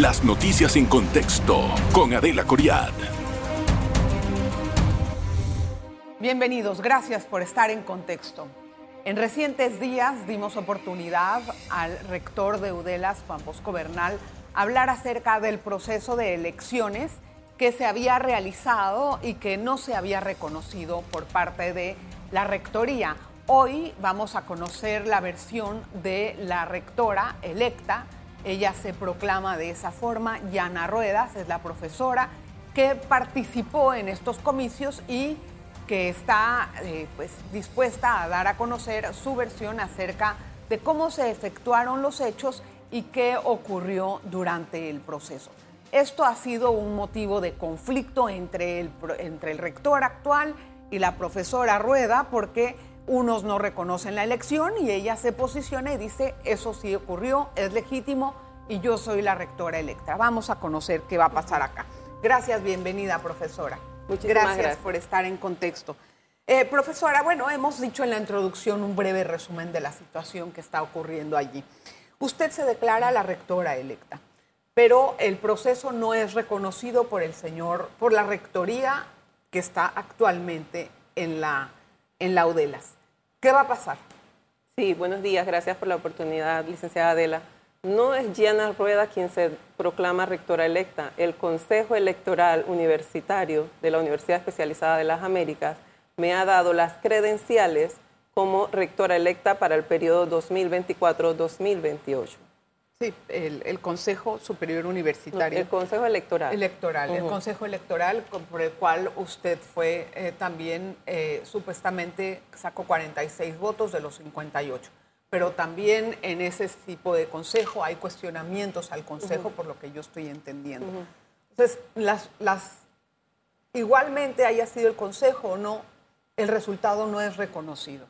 Las noticias en contexto con Adela Coriad. Bienvenidos, gracias por estar en contexto. En recientes días dimos oportunidad al rector de Udelas, Juan Bosco Bernal, hablar acerca del proceso de elecciones que se había realizado y que no se había reconocido por parte de la rectoría. Hoy vamos a conocer la versión de la rectora electa. Ella se proclama de esa forma. Yana Ruedas es la profesora que participó en estos comicios y que está eh, pues, dispuesta a dar a conocer su versión acerca de cómo se efectuaron los hechos y qué ocurrió durante el proceso. Esto ha sido un motivo de conflicto entre el, entre el rector actual y la profesora Rueda porque unos no reconocen la elección y ella se posiciona y dice, eso sí ocurrió, es legítimo y yo soy la rectora electa. Vamos a conocer qué va a pasar acá. Gracias, bienvenida, profesora. Muchísimas gracias, gracias. por estar en contexto. Eh, profesora, bueno, hemos dicho en la introducción un breve resumen de la situación que está ocurriendo allí. Usted se declara la rectora electa, pero el proceso no es reconocido por el señor, por la rectoría que está actualmente en la, en la UDELAS. ¿Qué va a pasar? Sí, buenos días, gracias por la oportunidad, licenciada Adela. No es Gianna Rueda quien se proclama rectora electa. El Consejo Electoral Universitario de la Universidad Especializada de las Américas me ha dado las credenciales como rectora electa para el periodo 2024-2028. Sí, el, Consejo Superior Universitario. el Consejo Electoral. Electoral, el Consejo Electoral por el cual usted fue eh, también, eh, supuestamente sacó 46 votos de los 58 pero también en ese tipo de consejo hay cuestionamientos al consejo, por lo que yo estoy entendiendo. Entonces, las, las, igualmente haya sido el consejo o no, el resultado no es reconocido.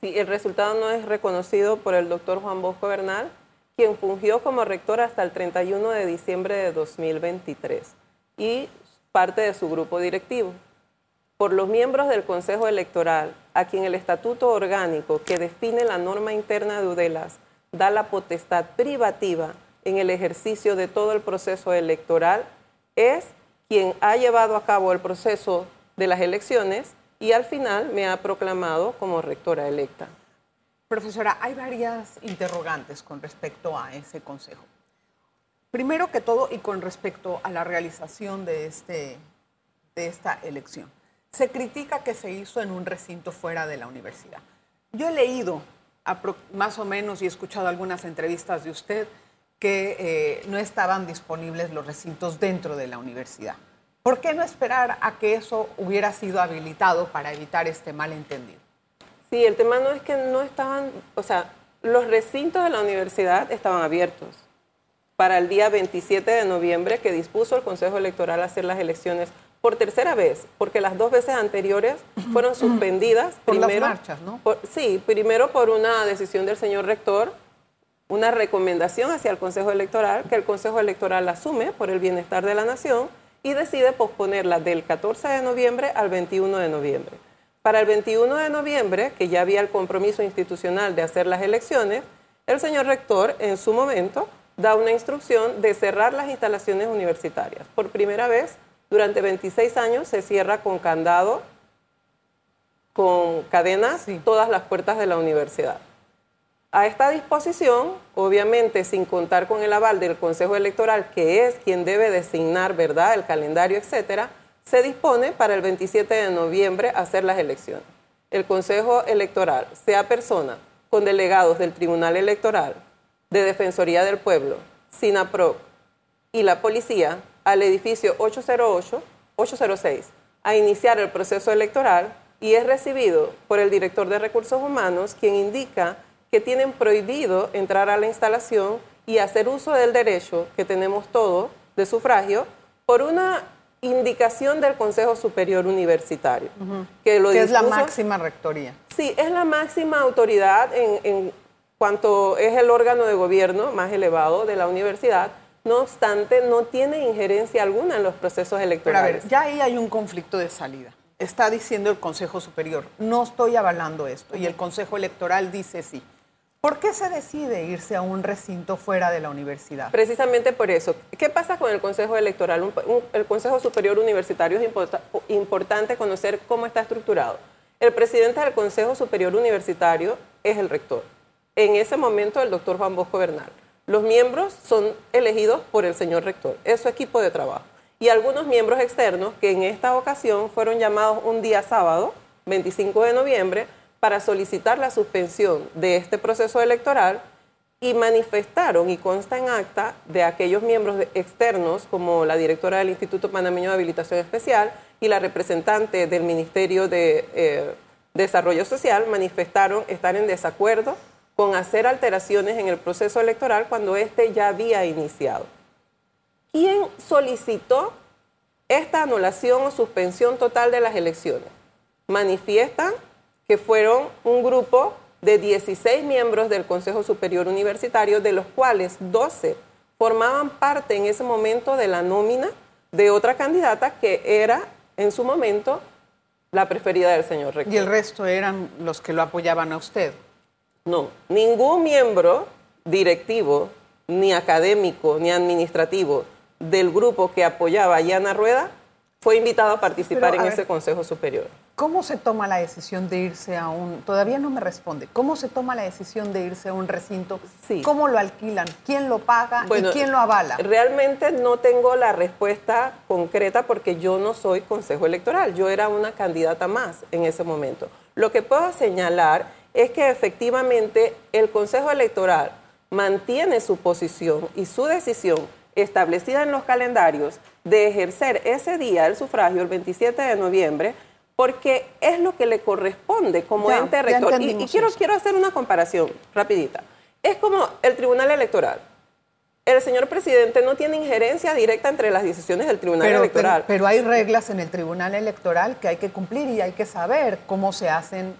Sí, el resultado no es reconocido por el doctor Juan Bosco Bernal, quien fungió como rector hasta el 31 de diciembre de 2023 y parte de su grupo directivo por los miembros del Consejo Electoral, a quien el estatuto orgánico que define la norma interna de UDELAS da la potestad privativa en el ejercicio de todo el proceso electoral, es quien ha llevado a cabo el proceso de las elecciones y al final me ha proclamado como rectora electa. Profesora, hay varias interrogantes con respecto a ese consejo. Primero que todo y con respecto a la realización de, este, de esta elección se critica que se hizo en un recinto fuera de la universidad. Yo he leído más o menos y he escuchado algunas entrevistas de usted que eh, no estaban disponibles los recintos dentro de la universidad. ¿Por qué no esperar a que eso hubiera sido habilitado para evitar este malentendido? Sí, el tema no es que no estaban, o sea, los recintos de la universidad estaban abiertos para el día 27 de noviembre que dispuso el Consejo Electoral hacer las elecciones por tercera vez, porque las dos veces anteriores fueron suspendidas. Por primero, las marchas, ¿no? sí, primero por una decisión del señor rector, una recomendación hacia el Consejo Electoral, que el Consejo Electoral asume por el bienestar de la nación y decide posponerla del 14 de noviembre al 21 de noviembre. Para el 21 de noviembre, que ya había el compromiso institucional de hacer las elecciones, el señor rector en su momento da una instrucción de cerrar las instalaciones universitarias. Por primera vez durante 26 años se cierra con candado, con cadenas, todas las puertas de la universidad. A esta disposición, obviamente sin contar con el aval del Consejo Electoral, que es quien debe designar, ¿verdad?, el calendario, etcétera, se dispone para el 27 de noviembre hacer las elecciones. El Consejo Electoral, sea persona con delegados del Tribunal Electoral, de Defensoría del Pueblo, SINAPROC y la policía, al edificio 808-806 a iniciar el proceso electoral y es recibido por el director de recursos humanos, quien indica que tienen prohibido entrar a la instalación y hacer uso del derecho que tenemos todos de sufragio por una indicación del Consejo Superior Universitario. que, lo es la máxima rectoría. Sí, es la máxima autoridad en, en cuanto es el órgano de gobierno más elevado de la universidad no obstante, no tiene injerencia alguna en los procesos electorales. Pero a ver, ya ahí hay un conflicto de salida. Está diciendo el Consejo Superior, no estoy avalando esto, y el Consejo Electoral dice sí. ¿Por qué se decide irse a un recinto fuera de la universidad? Precisamente por eso. ¿Qué pasa con el Consejo Electoral? el Consejo Superior Universitario es importante conocer cómo está estructurado. El presidente del Consejo Superior Universitario es el rector. En ese momento, el doctor Juan Bosco Bernal. Los miembros son elegidos por el señor rector, es su equipo de trabajo. Y algunos miembros externos que en esta ocasión fueron llamados un día sábado, 25 de noviembre, para solicitar la suspensión de este proceso electoral y manifestaron, y consta en acta, de aquellos miembros externos, como la directora del Instituto Panameño de Habilitación Especial y la representante del Ministerio de eh, Desarrollo Social, manifestaron estar en desacuerdo con hacer alteraciones en el proceso electoral cuando éste ya había iniciado. ¿Quién solicitó esta anulación o suspensión total de las elecciones? Manifiestan que fueron un grupo de 16 miembros del Consejo Superior Universitario, de los cuales 12 formaban parte en ese momento de la nómina de otra candidata que era en su momento la preferida del señor rector. ¿Y el resto eran los que lo apoyaban a usted? No, ningún miembro directivo, ni académico, ni administrativo del grupo que apoyaba a Yana Rueda fue invitado a participar en ese Consejo Superior. ¿Cómo se toma la decisión de irse a un, todavía no me responde, cómo se toma la decisión de irse a un recinto? Sí. ¿Cómo lo alquilan? ¿Quién lo paga y quién lo avala? Realmente no tengo la respuesta concreta porque yo no soy consejo electoral, yo era una candidata más en ese momento. Lo que puedo señalar es que efectivamente el consejo electoral mantiene su posición y su decisión establecida en los calendarios de ejercer ese día el sufragio el 27 de noviembre porque es lo que le corresponde como ente rector. Y, quiero, quiero hacer una comparación rapidita. Es como el Tribunal Electoral. El señor presidente no tiene injerencia directa entre las decisiones del Tribunal Electoral. Pero, hay reglas en el Tribunal Electoral que hay que cumplir y hay que saber cómo se hacen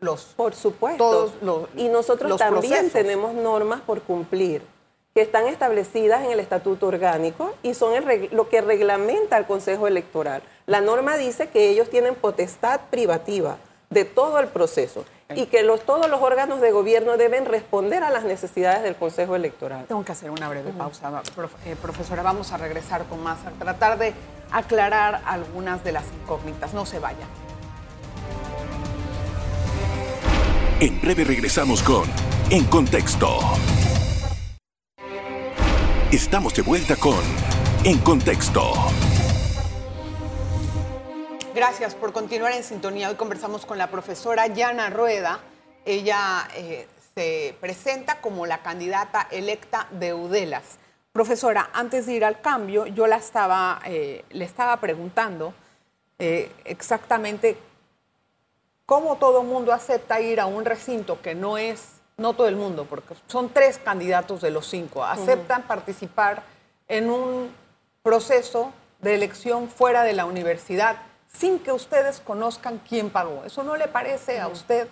los Por supuesto. los, y nosotros también tenemos normas por cumplir que están establecidas en el Estatuto Orgánico y son lo que reglamenta el Consejo Electoral. La norma dice que ellos tienen potestad privativa de todo el proceso y que los, todos los órganos de gobierno deben responder a las necesidades del Consejo Electoral. Tengo que hacer una breve pausa, eh, profesora. Vamos a regresar con más, a tratar de aclarar algunas de las incógnitas. No se vayan. En breve regresamos con En Contexto. Estamos de vuelta con En Contexto. Gracias por continuar en sintonía. Hoy conversamos con la profesora Yana Rueda. Ella eh, se presenta como la candidata electa de UDELAS. Profesora, antes de ir al cambio, yo la estaba, eh, le estaba preguntando eh, exactamente cómo todo mundo acepta ir a un recinto que no es no todo el mundo, porque son tres candidatos de los cinco, aceptan participar en un proceso de elección fuera de la universidad sin que ustedes conozcan quién pagó. ¿Eso no le parece a usted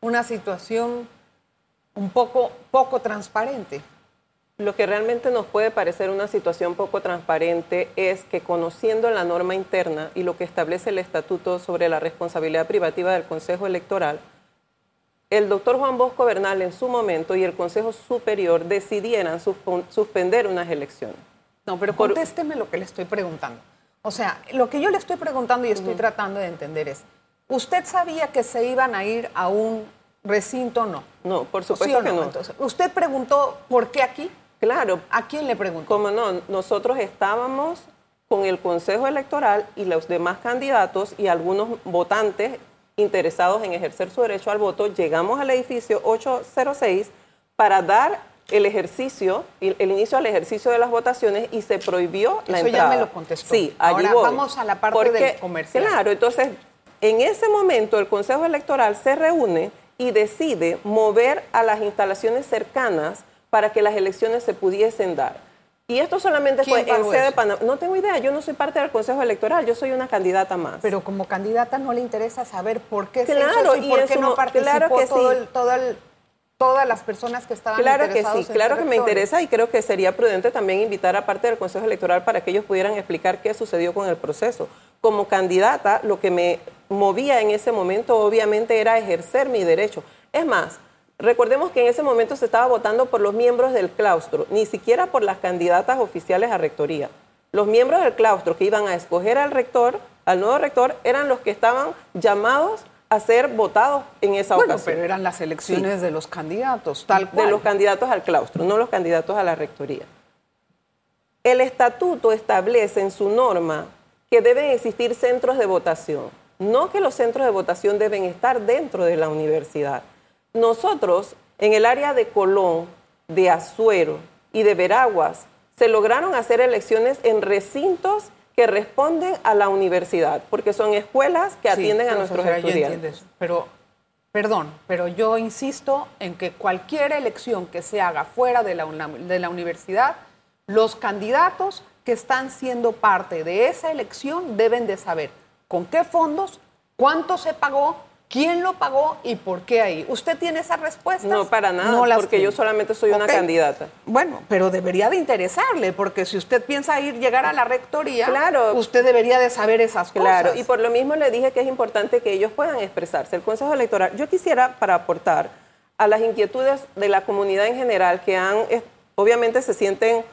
una situación un poco, poco transparente? Lo que realmente nos puede parecer una situación poco transparente es que conociendo la norma interna y lo que establece el Estatuto sobre la responsabilidad privativa del Consejo Electoral, el doctor Juan Bosco Bernal en su momento y el Consejo Superior decidieran suspender unas elecciones. No, pero contésteme lo que le estoy preguntando. O sea, lo que yo le estoy preguntando y estoy tratando de entender es, ¿usted sabía que se iban a ir a un recinto o no? No, por supuesto que no. ¿Usted preguntó por qué aquí? Claro. ¿A quién le preguntó? Como no, nosotros estábamos con el Consejo Electoral y los demás candidatos y algunos votantes interesados en ejercer su derecho al voto, llegamos al edificio 806 para dar el ejercicio, el inicio al ejercicio de las votaciones y se prohibió la entrada. Eso ya me lo contestó. Sí, allí Ahora vamos a la parte del comercial. Claro, entonces en ese momento el Consejo Electoral se reúne y decide mover a las instalaciones cercanas para que las elecciones se pudiesen dar. Y esto solamente fue en sede de Panamá. No tengo idea, yo no soy parte del Consejo Electoral, yo soy una candidata más. Pero como candidata no le interesa saber por qué claro, se hizo y, por qué no participó claro que todo sí. todo todas las personas que estaban Claro que sí, claro que me interesa y creo que sería prudente también invitar a parte del Consejo Electoral para que ellos pudieran explicar qué sucedió con el proceso. Como candidata, lo que me movía en ese momento obviamente era ejercer mi derecho. Es más, recordemos que en ese momento se estaba votando por los miembros del claustro, ni siquiera por las candidatas oficiales a rectoría. Los miembros del claustro que iban a escoger al rector, al nuevo rector, eran los que estaban llamados a ser votados en esa bueno, ocasión. pero eran las elecciones de los candidatos, tal cual. De los candidatos al claustro, no los candidatos a la rectoría. El estatuto establece en su norma que deben existir centros de votación, no que los centros de votación deben estar dentro de la universidad. Nosotros, en el área de Colón, de Azuero y de Veraguas, se lograron hacer elecciones en recintos que responden a la universidad, porque son escuelas que atienden a nuestros estudiantes. Pero, perdón, pero yo insisto en que cualquier elección que se haga fuera de la, de la universidad, los candidatos que están siendo parte de esa elección deben de saber con qué fondos, cuánto se pagó, quién lo pagó y por qué ahí. ¿Usted tiene esas respuestas? No, para nada, porque yo solamente soy una candidata. Bueno, pero debería de interesarle, porque si usted piensa ir, llegar a la rectoría, claro, usted debería de saber esas cosas. Claro, y por lo mismo le dije que es importante que ellos puedan expresarse. El Consejo Electoral, yo quisiera, para aportar a las inquietudes de la comunidad en general, que han, obviamente se sienten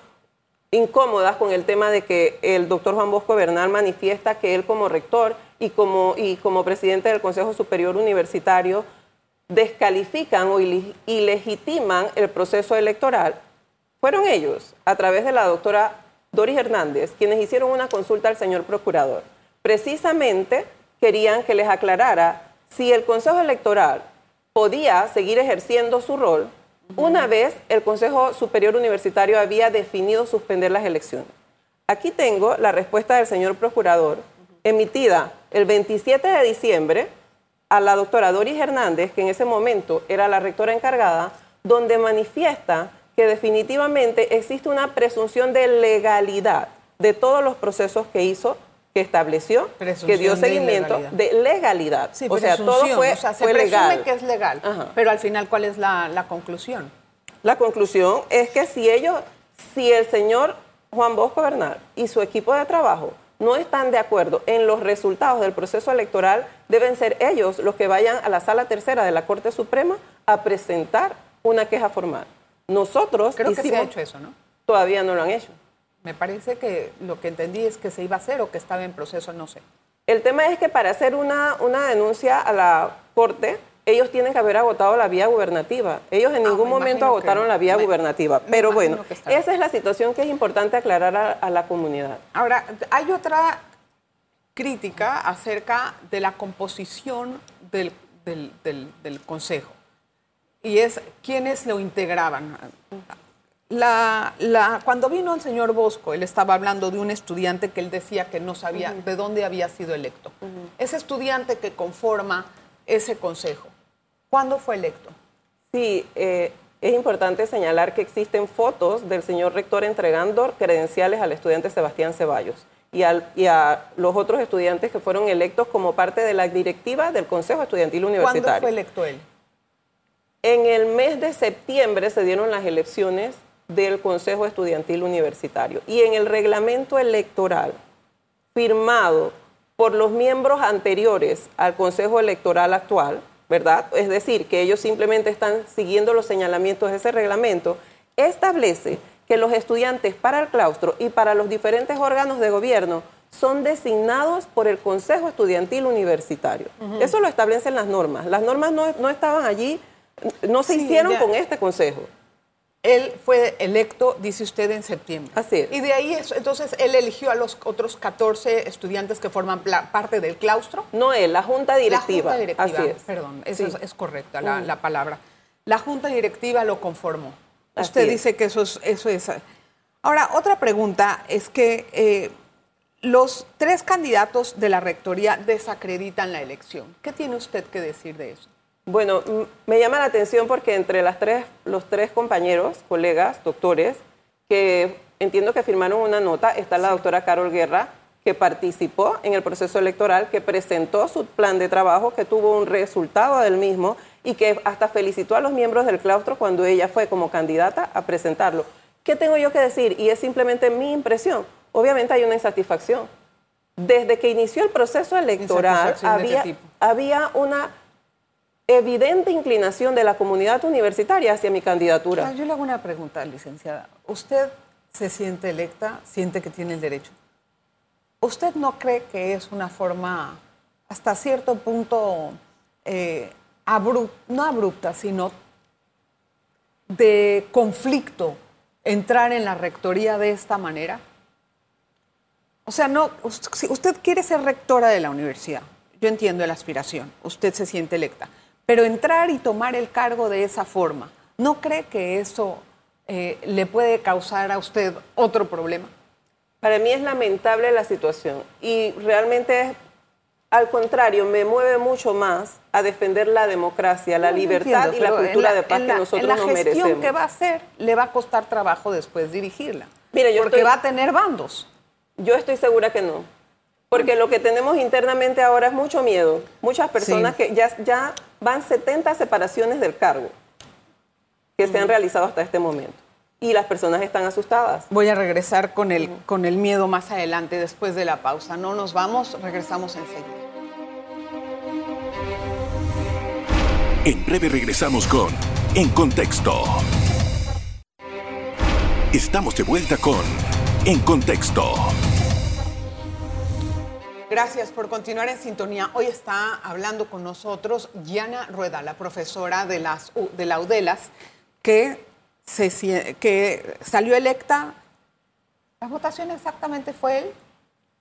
incómodas con el tema de que el doctor Juan Bosco Bernal manifiesta que él como rector y como, y como presidente del Consejo Superior Universitario descalifican o ilegitiman el proceso electoral, fueron ellos, a través de la doctora Doris Hernández, quienes hicieron una consulta al señor procurador. Precisamente querían que les aclarara si el Consejo Electoral podía seguir ejerciendo su rol una vez el Consejo Superior Universitario había definido suspender las elecciones. Aquí tengo la respuesta del señor procurador, emitida el 27 de diciembre a la doctora Doris Hernández, que en ese momento era la rectora encargada, donde manifiesta que definitivamente existe una presunción de legalidad de todos los procesos que hizo que estableció, que dio seguimiento de legalidad. o sea, todo fue, se legal. que es legal, pero al final, ¿cuál es la, conclusión? La conclusión es que si ellos, si el señor Juan Bosco Bernal y su equipo de trabajo no están de acuerdo en los resultados del proceso electoral, deben ser ellos los que vayan a la sala tercera de la Corte Suprema a presentar una queja formal. Nosotros creo que se ha hecho eso, ¿no? Todavía no lo han hecho. Me parece que lo que entendí es que se iba a hacer o que estaba en proceso, no sé. El tema es que para hacer una, una denuncia a la Corte, ellos tienen que haber agotado la vía gubernativa. Ellos en ah, ningún momento agotaron la vía gubernativa. Pero bueno, esa es la situación que es importante aclarar a, la comunidad. Ahora, hay otra crítica acerca de la composición del, del, del Consejo. Y es quiénes lo integraban. La, la, cuando vino el señor Bosco, él estaba hablando de un estudiante que él decía que no sabía de dónde había sido electo. Ese estudiante que conforma ese consejo, ¿cuándo fue electo? Sí, eh, es importante señalar que existen fotos del señor rector entregando credenciales al estudiante Sebastián Ceballos y, y a los otros estudiantes que fueron electos como parte de la directiva del Consejo Estudiantil Universitario. ¿Cuándo fue electo él? En el mes de septiembre se dieron las elecciones del Consejo Estudiantil Universitario. Y en el reglamento electoral firmado por los miembros anteriores al Consejo Electoral actual, ¿verdad? Es decir, que ellos simplemente están siguiendo los señalamientos de ese reglamento, establece que los estudiantes para el claustro y para los diferentes órganos de gobierno son designados por el Consejo Estudiantil Universitario. Eso lo establecen las normas. Las normas no, estaban allí, no se hicieron con este consejo. Él fue electo, dice usted, en septiembre. Así es. Y de ahí, entonces, él eligió a los otros 14 estudiantes que forman parte del claustro. No él, la junta directiva. La junta directiva, Así es. perdón, eso es, correcta la, palabra. La junta directiva lo conformó. usted dice que eso es, eso es... Ahora, otra pregunta es que eh, los tres candidatos de la rectoría desacreditan la elección. ¿Qué tiene usted que decir de eso? Bueno, me llama la atención porque entre las tres, los tres compañeros, colegas, doctores, que entiendo que firmaron una nota, está la doctora Carol Guerra, que participó en el proceso electoral, que presentó su plan de trabajo, que tuvo un resultado del mismo y que hasta felicitó a los miembros del claustro cuando ella fue como candidata a presentarlo. ¿Qué tengo yo que decir? Y es simplemente mi impresión. Obviamente hay una insatisfacción. Desde que inició el proceso electoral había, había una evidente inclinación de la comunidad universitaria hacia mi candidatura. Ah, yo le hago una pregunta, licenciada. ¿Usted se siente electa, siente que tiene el derecho? ¿Usted no cree que es una forma, hasta cierto punto, eh, no abrupta, sino de conflicto entrar en la rectoría de esta manera? O sea, no, si usted quiere ser rectora de la universidad, yo entiendo la aspiración, usted se siente electa, pero entrar y tomar el cargo de esa forma, ¿no cree que eso eh, le puede causar a usted otro problema? Para mí es lamentable la situación y realmente al contrario, me mueve mucho más a defender la democracia, la libertad y la cultura de paz que nosotros nos merecemos. La gestión que va a hacer le va a costar trabajo después dirigirla. Mire, yo porque va a tener bandos. Yo estoy segura que no. Porque lo que tenemos internamente ahora es mucho miedo. Muchas personas que ya, ya van 70 separaciones del cargo que se han realizado hasta este momento. Y las personas están asustadas. Voy a regresar con el, con el miedo más adelante, después de la pausa. No nos vamos, regresamos enseguida. En breve regresamos con En Contexto. Estamos de vuelta con En Contexto. Gracias por continuar en sintonía. Hoy está hablando con nosotros Diana Rueda, la profesora de, las, de la UDELAS, que, se, que salió electa. ¿La votación exactamente fue él?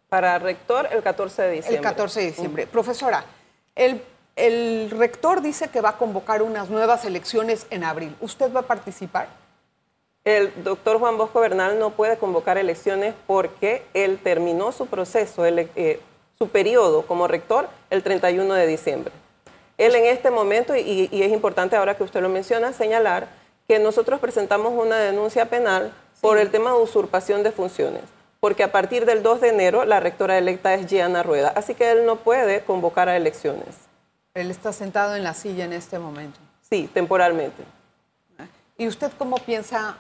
Para rector el 14 de diciembre. El 14 de diciembre. Profesora, el, el rector dice que va a convocar unas nuevas elecciones en abril. ¿Usted va a participar? El doctor Juan Bosco Bernal no puede convocar elecciones porque él terminó su proceso, eh, su periodo como rector el 31 de diciembre. Él en este momento, y, es importante ahora que usted lo menciona, señalar que nosotros presentamos una denuncia penal por el tema de usurpación de funciones, porque a partir del 2 de enero la rectora electa es Gianna Rueda, así que él no puede convocar a elecciones. Él está sentado en la silla en este momento. Sí, temporalmente. ¿Y usted cómo piensa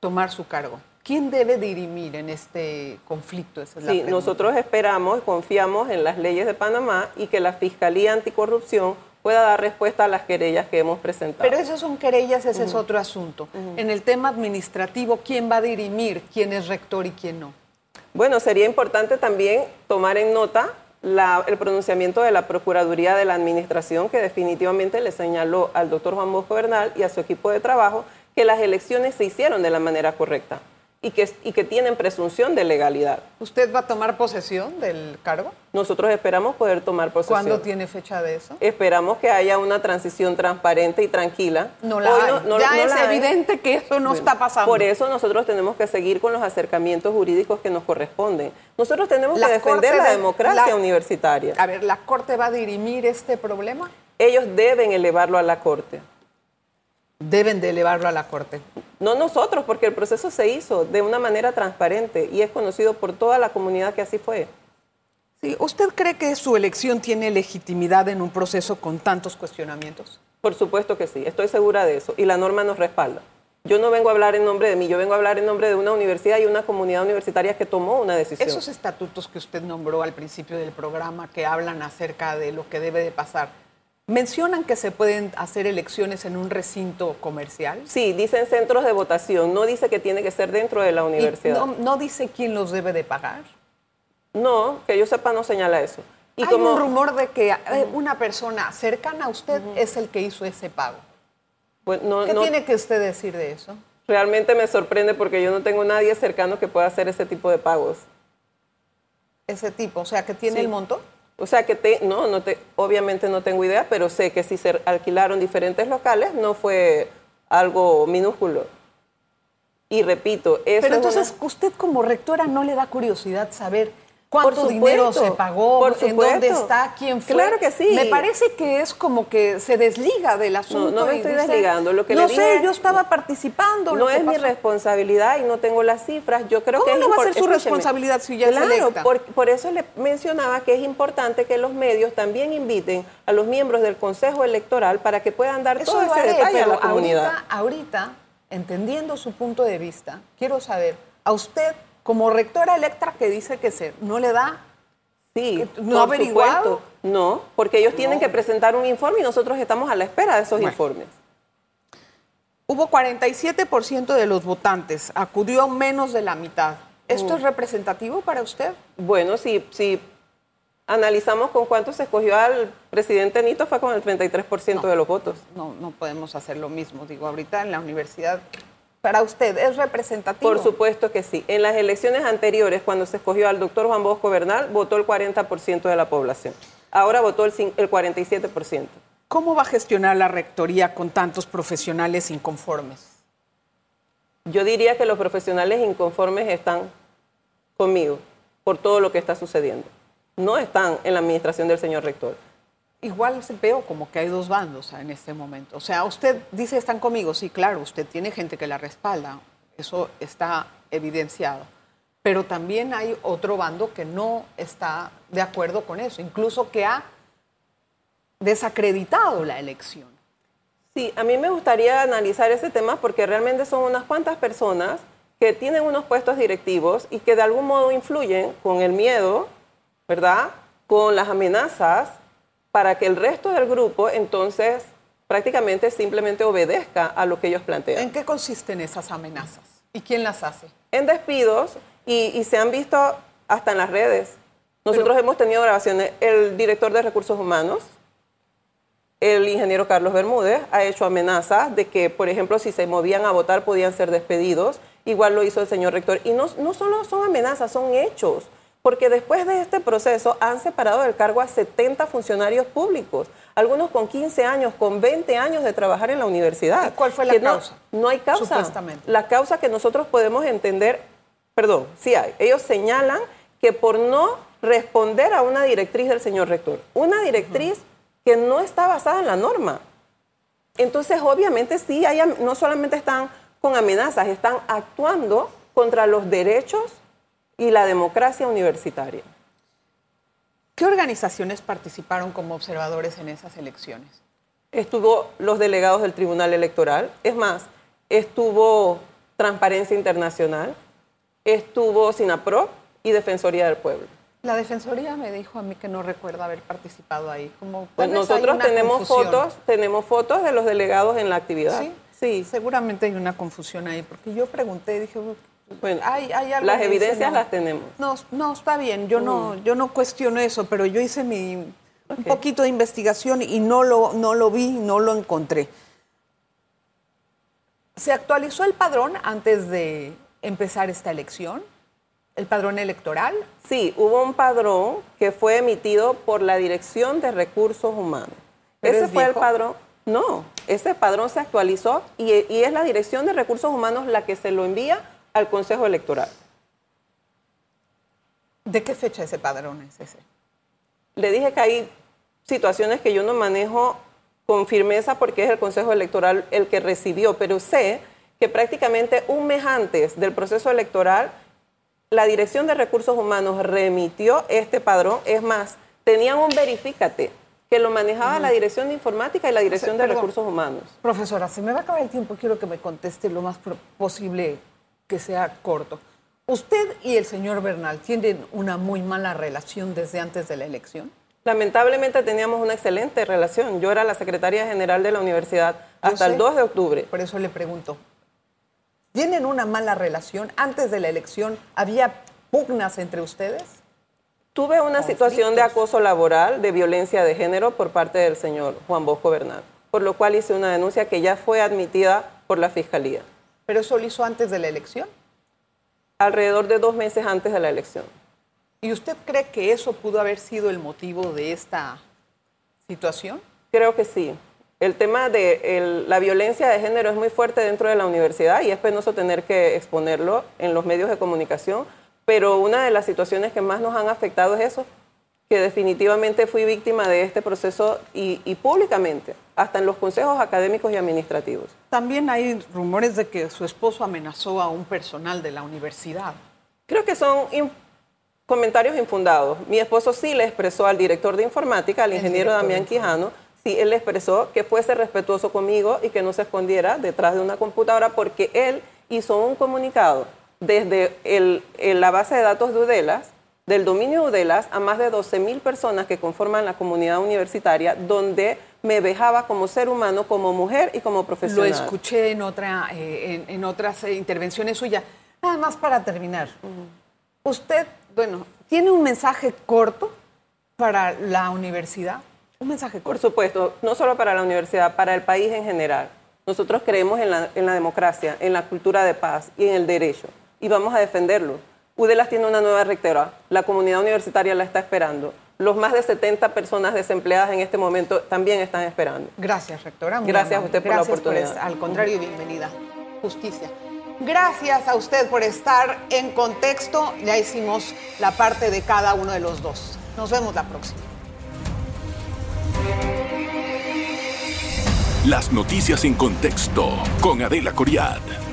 tomar su cargo? ¿Quién debe dirimir en este conflicto? sí, nosotros esperamos, confiamos en las leyes de Panamá y que la Fiscalía Anticorrupción pueda dar respuesta a las querellas que hemos presentado. Pero esas son querellas, ese es otro asunto. En el tema administrativo, ¿quién va a dirimir quién es rector y quién no? Bueno, sería importante también tomar en nota el pronunciamiento de la Procuraduría de la Administración, que definitivamente le señaló al doctor Juan Bosco Bernal y a su equipo de trabajo que las elecciones se hicieron de la manera correcta y que, y que tienen presunción de legalidad. ¿Usted va a tomar posesión del cargo? Nosotros esperamos poder tomar posesión. ¿Cuándo tiene fecha de eso? Esperamos que haya una transición transparente y tranquila. No la hay. ya es evidente que eso no está pasando. Por eso nosotros tenemos que seguir con los acercamientos jurídicos que nos corresponden. Nosotros tenemos que defender la democracia universitaria. A ver, ¿la Corte va a dirimir este problema? Ellos deben elevarlo a la Corte deben de elevarlo a la Corte. No nosotros, porque el proceso se hizo de una manera transparente y es conocido por toda la comunidad que así fue. Sí, ¿Usted cree que su elección tiene legitimidad en un proceso con tantos cuestionamientos? Por supuesto que sí, estoy segura de eso y la norma nos respalda. Yo no vengo a hablar en nombre de mí, yo vengo a hablar en nombre de una universidad y una comunidad universitaria que tomó una decisión. Esos estatutos que usted nombró al principio del programa que hablan acerca de lo que debe de pasar, ¿Mencionan que se pueden hacer elecciones en un recinto comercial? Sí, dicen centros de votación, no dice que tiene que ser dentro de la universidad. No, dice quién los debe de pagar? No, que yo sepa no señala eso. Y Hay un rumor de que eh, una persona cercana a usted es el que hizo ese pago. Pues ¿Qué tiene que usted decir de eso? Realmente me sorprende porque yo no tengo nadie cercano que pueda hacer ese tipo de pagos. ¿Ese tipo? O sea, que tiene el monto? O sea que te, no, no te, obviamente no tengo idea, pero sé que si se alquilaron diferentes locales no fue algo minúsculo. Y repito, eso Pero entonces, usted como rectora no le da curiosidad saber ¿Cuánto dinero se pagó? Por ¿En dónde está? ¿Quién fue? Claro que sí. Me parece que es como que se desliga del asunto. No, no me estoy desligando. Lo que no le sé, yo estaba participando. No es mi responsabilidad y no tengo las cifras. Yo creo ¿Cómo que no va a ser su responsabilidad si ya claro, es electa? Por, por eso le mencionaba que es importante que los medios también inviten a los miembros del Consejo Electoral para que puedan dar todo ese detalle a la comunidad. Ahorita, ahorita, entendiendo su punto de vista, quiero saber, a usted como rectora electa que dice que se, no le da Sí, no averiguado. Supuesto. No, porque ellos tienen que presentar un informe y nosotros estamos a la espera de esos informes. Hubo 47% de los votantes, acudió menos de la mitad. ¿Esto es representativo para usted? Bueno, si, si analizamos con cuánto se escogió al presidente Nito, fue con el 33% de los votos. No, no podemos hacer lo mismo. Digo, ahorita en la universidad, para usted, ¿es representativo? Por supuesto que sí. En las elecciones anteriores, cuando se escogió al doctor Juan Bosco Bernal, votó el 40% de la población. Ahora votó el, el 47%. ¿Cómo va a gestionar la rectoría con tantos profesionales inconformes? Yo diría que los profesionales inconformes están conmigo por todo lo que está sucediendo. No están en la administración del señor rector. Igual veo como que hay dos bandos en este momento. O sea, usted dice están conmigo, sí, claro, usted tiene gente que la respalda, eso está evidenciado. Pero también hay otro bando que no está de acuerdo con eso, incluso que ha desacreditado la elección. Sí, a mí me gustaría analizar ese tema porque realmente son unas cuantas personas que tienen unos puestos directivos y que de algún modo influyen con el miedo, ¿verdad? Con las amenazas para que el resto del grupo entonces prácticamente simplemente obedezca a lo que ellos plantean. ¿En qué consisten esas amenazas? ¿Y quién las hace? En despidos y, se han visto hasta en las redes. Nosotros hemos tenido grabaciones. El director de recursos humanos el ingeniero Carlos Bermúdez ha hecho amenazas de que, por ejemplo, si se movían a votar podían ser despedidos. Igual lo hizo el señor rector. Y no, no solo son amenazas, son hechos. Porque después de este proceso han separado del cargo a 70 funcionarios públicos, algunos con 15 años, con 20 años de trabajar en la universidad. ¿Cuál fue la causa? No, hay causa. Supuestamente. La causa que nosotros podemos entender, perdón, sí hay. Ellos señalan que por no responder a una directriz del señor rector, una directriz que no está basada en la norma. Entonces, obviamente, sí, hay, no solamente están con amenazas, están actuando contra los derechos y la democracia universitaria. ¿Qué organizaciones participaron como observadores en esas elecciones? Estuvo los delegados del Tribunal Electoral, es más, estuvo Transparencia Internacional, estuvo SINAPRO y Defensoría del Pueblo. La Defensoría me dijo a mí que no recuerda haber participado ahí. Como, pues nosotros tenemos fotos, tenemos fotos de los delegados en la actividad. Sí, sí, seguramente hay una confusión ahí, porque yo pregunté, dije, bueno, hay, hay algo las evidencias las tenemos. No, no, está bien, yo no, mm. yo no cuestiono eso, pero yo hice mi un poquito de investigación y no lo, no lo vi, no lo encontré. ¿Se actualizó el padrón antes de empezar esta elección? ¿El padrón electoral? Sí, hubo un padrón que fue emitido por la Dirección de Recursos Humanos. ese fue el padrón. No, ese padrón se actualizó y, es la Dirección de Recursos Humanos la que se lo envía al Consejo Electoral. ¿De qué fecha ese padrón es ese? Le dije que hay situaciones que yo no manejo con firmeza porque es el Consejo Electoral el que recibió, pero sé que prácticamente un mes antes del proceso electoral la Dirección de Recursos Humanos remitió este padrón. Es más, tenían un verifícate que lo manejaba la Dirección de Informática y la Dirección de Recursos Humanos. Profesora, si me va a acabar el tiempo, quiero que me conteste lo más posible que sea corto. ¿Usted y el señor Bernal tienen una muy mala relación desde antes de la elección? Lamentablemente teníamos una excelente relación. Yo era la secretaria general de la universidad hasta el 2 de octubre. Por eso le pregunto, ¿Tienen una mala relación? Antes de la elección, ¿había pugnas entre ustedes? Tuve una situación de acoso laboral, de violencia de género por parte del señor Juan Bosco Bernal, por lo cual hice una denuncia que ya fue admitida por la Fiscalía. ¿Pero eso lo hizo antes de la elección? Alrededor de dos meses antes de la elección. ¿Y usted cree que eso pudo haber sido el motivo de esta situación? Creo que sí. El tema de la violencia de género es muy fuerte dentro de la universidad y es penoso tener que exponerlo en los medios de comunicación, pero una de las situaciones que más nos han afectado es eso, que definitivamente fui víctima de este proceso y, y públicamente, hasta en los consejos académicos y administrativos. También hay rumores de que su esposo amenazó a un personal de la universidad. Creo que son comentarios infundados. Mi esposo sí le expresó al director de informática, al ingeniero Damián Quijano, sí, él expresó que fuese respetuoso conmigo y que no se escondiera detrás de una computadora porque él hizo un comunicado desde la base de datos de UDELAS del dominio UDELAS a más de 12 mil personas que conforman la comunidad universitaria, donde me vejaba como ser humano, como mujer y como profesional. Lo escuché en, otra, eh, en, otras eh, intervenciones suyas. Nada más para terminar. Usted, bueno, ¿tiene un mensaje corto para la universidad? Un mensaje corto. Por supuesto, no solo para la universidad, para el país en general. Nosotros creemos en la, en la democracia, en la cultura de paz y en el derecho. Y vamos a defenderlo. UDELAS tiene una nueva rectora. La comunidad universitaria la está esperando los más de 70 personas desempleadas en este momento también están esperando. Gracias, rectora. Gracias a usted por la oportunidad. al contrario, bienvenida. Justicia. Gracias a usted por estar en contexto. Ya hicimos la parte de cada uno de los dos. Nos vemos la próxima. Las noticias en contexto con Adela Coriad.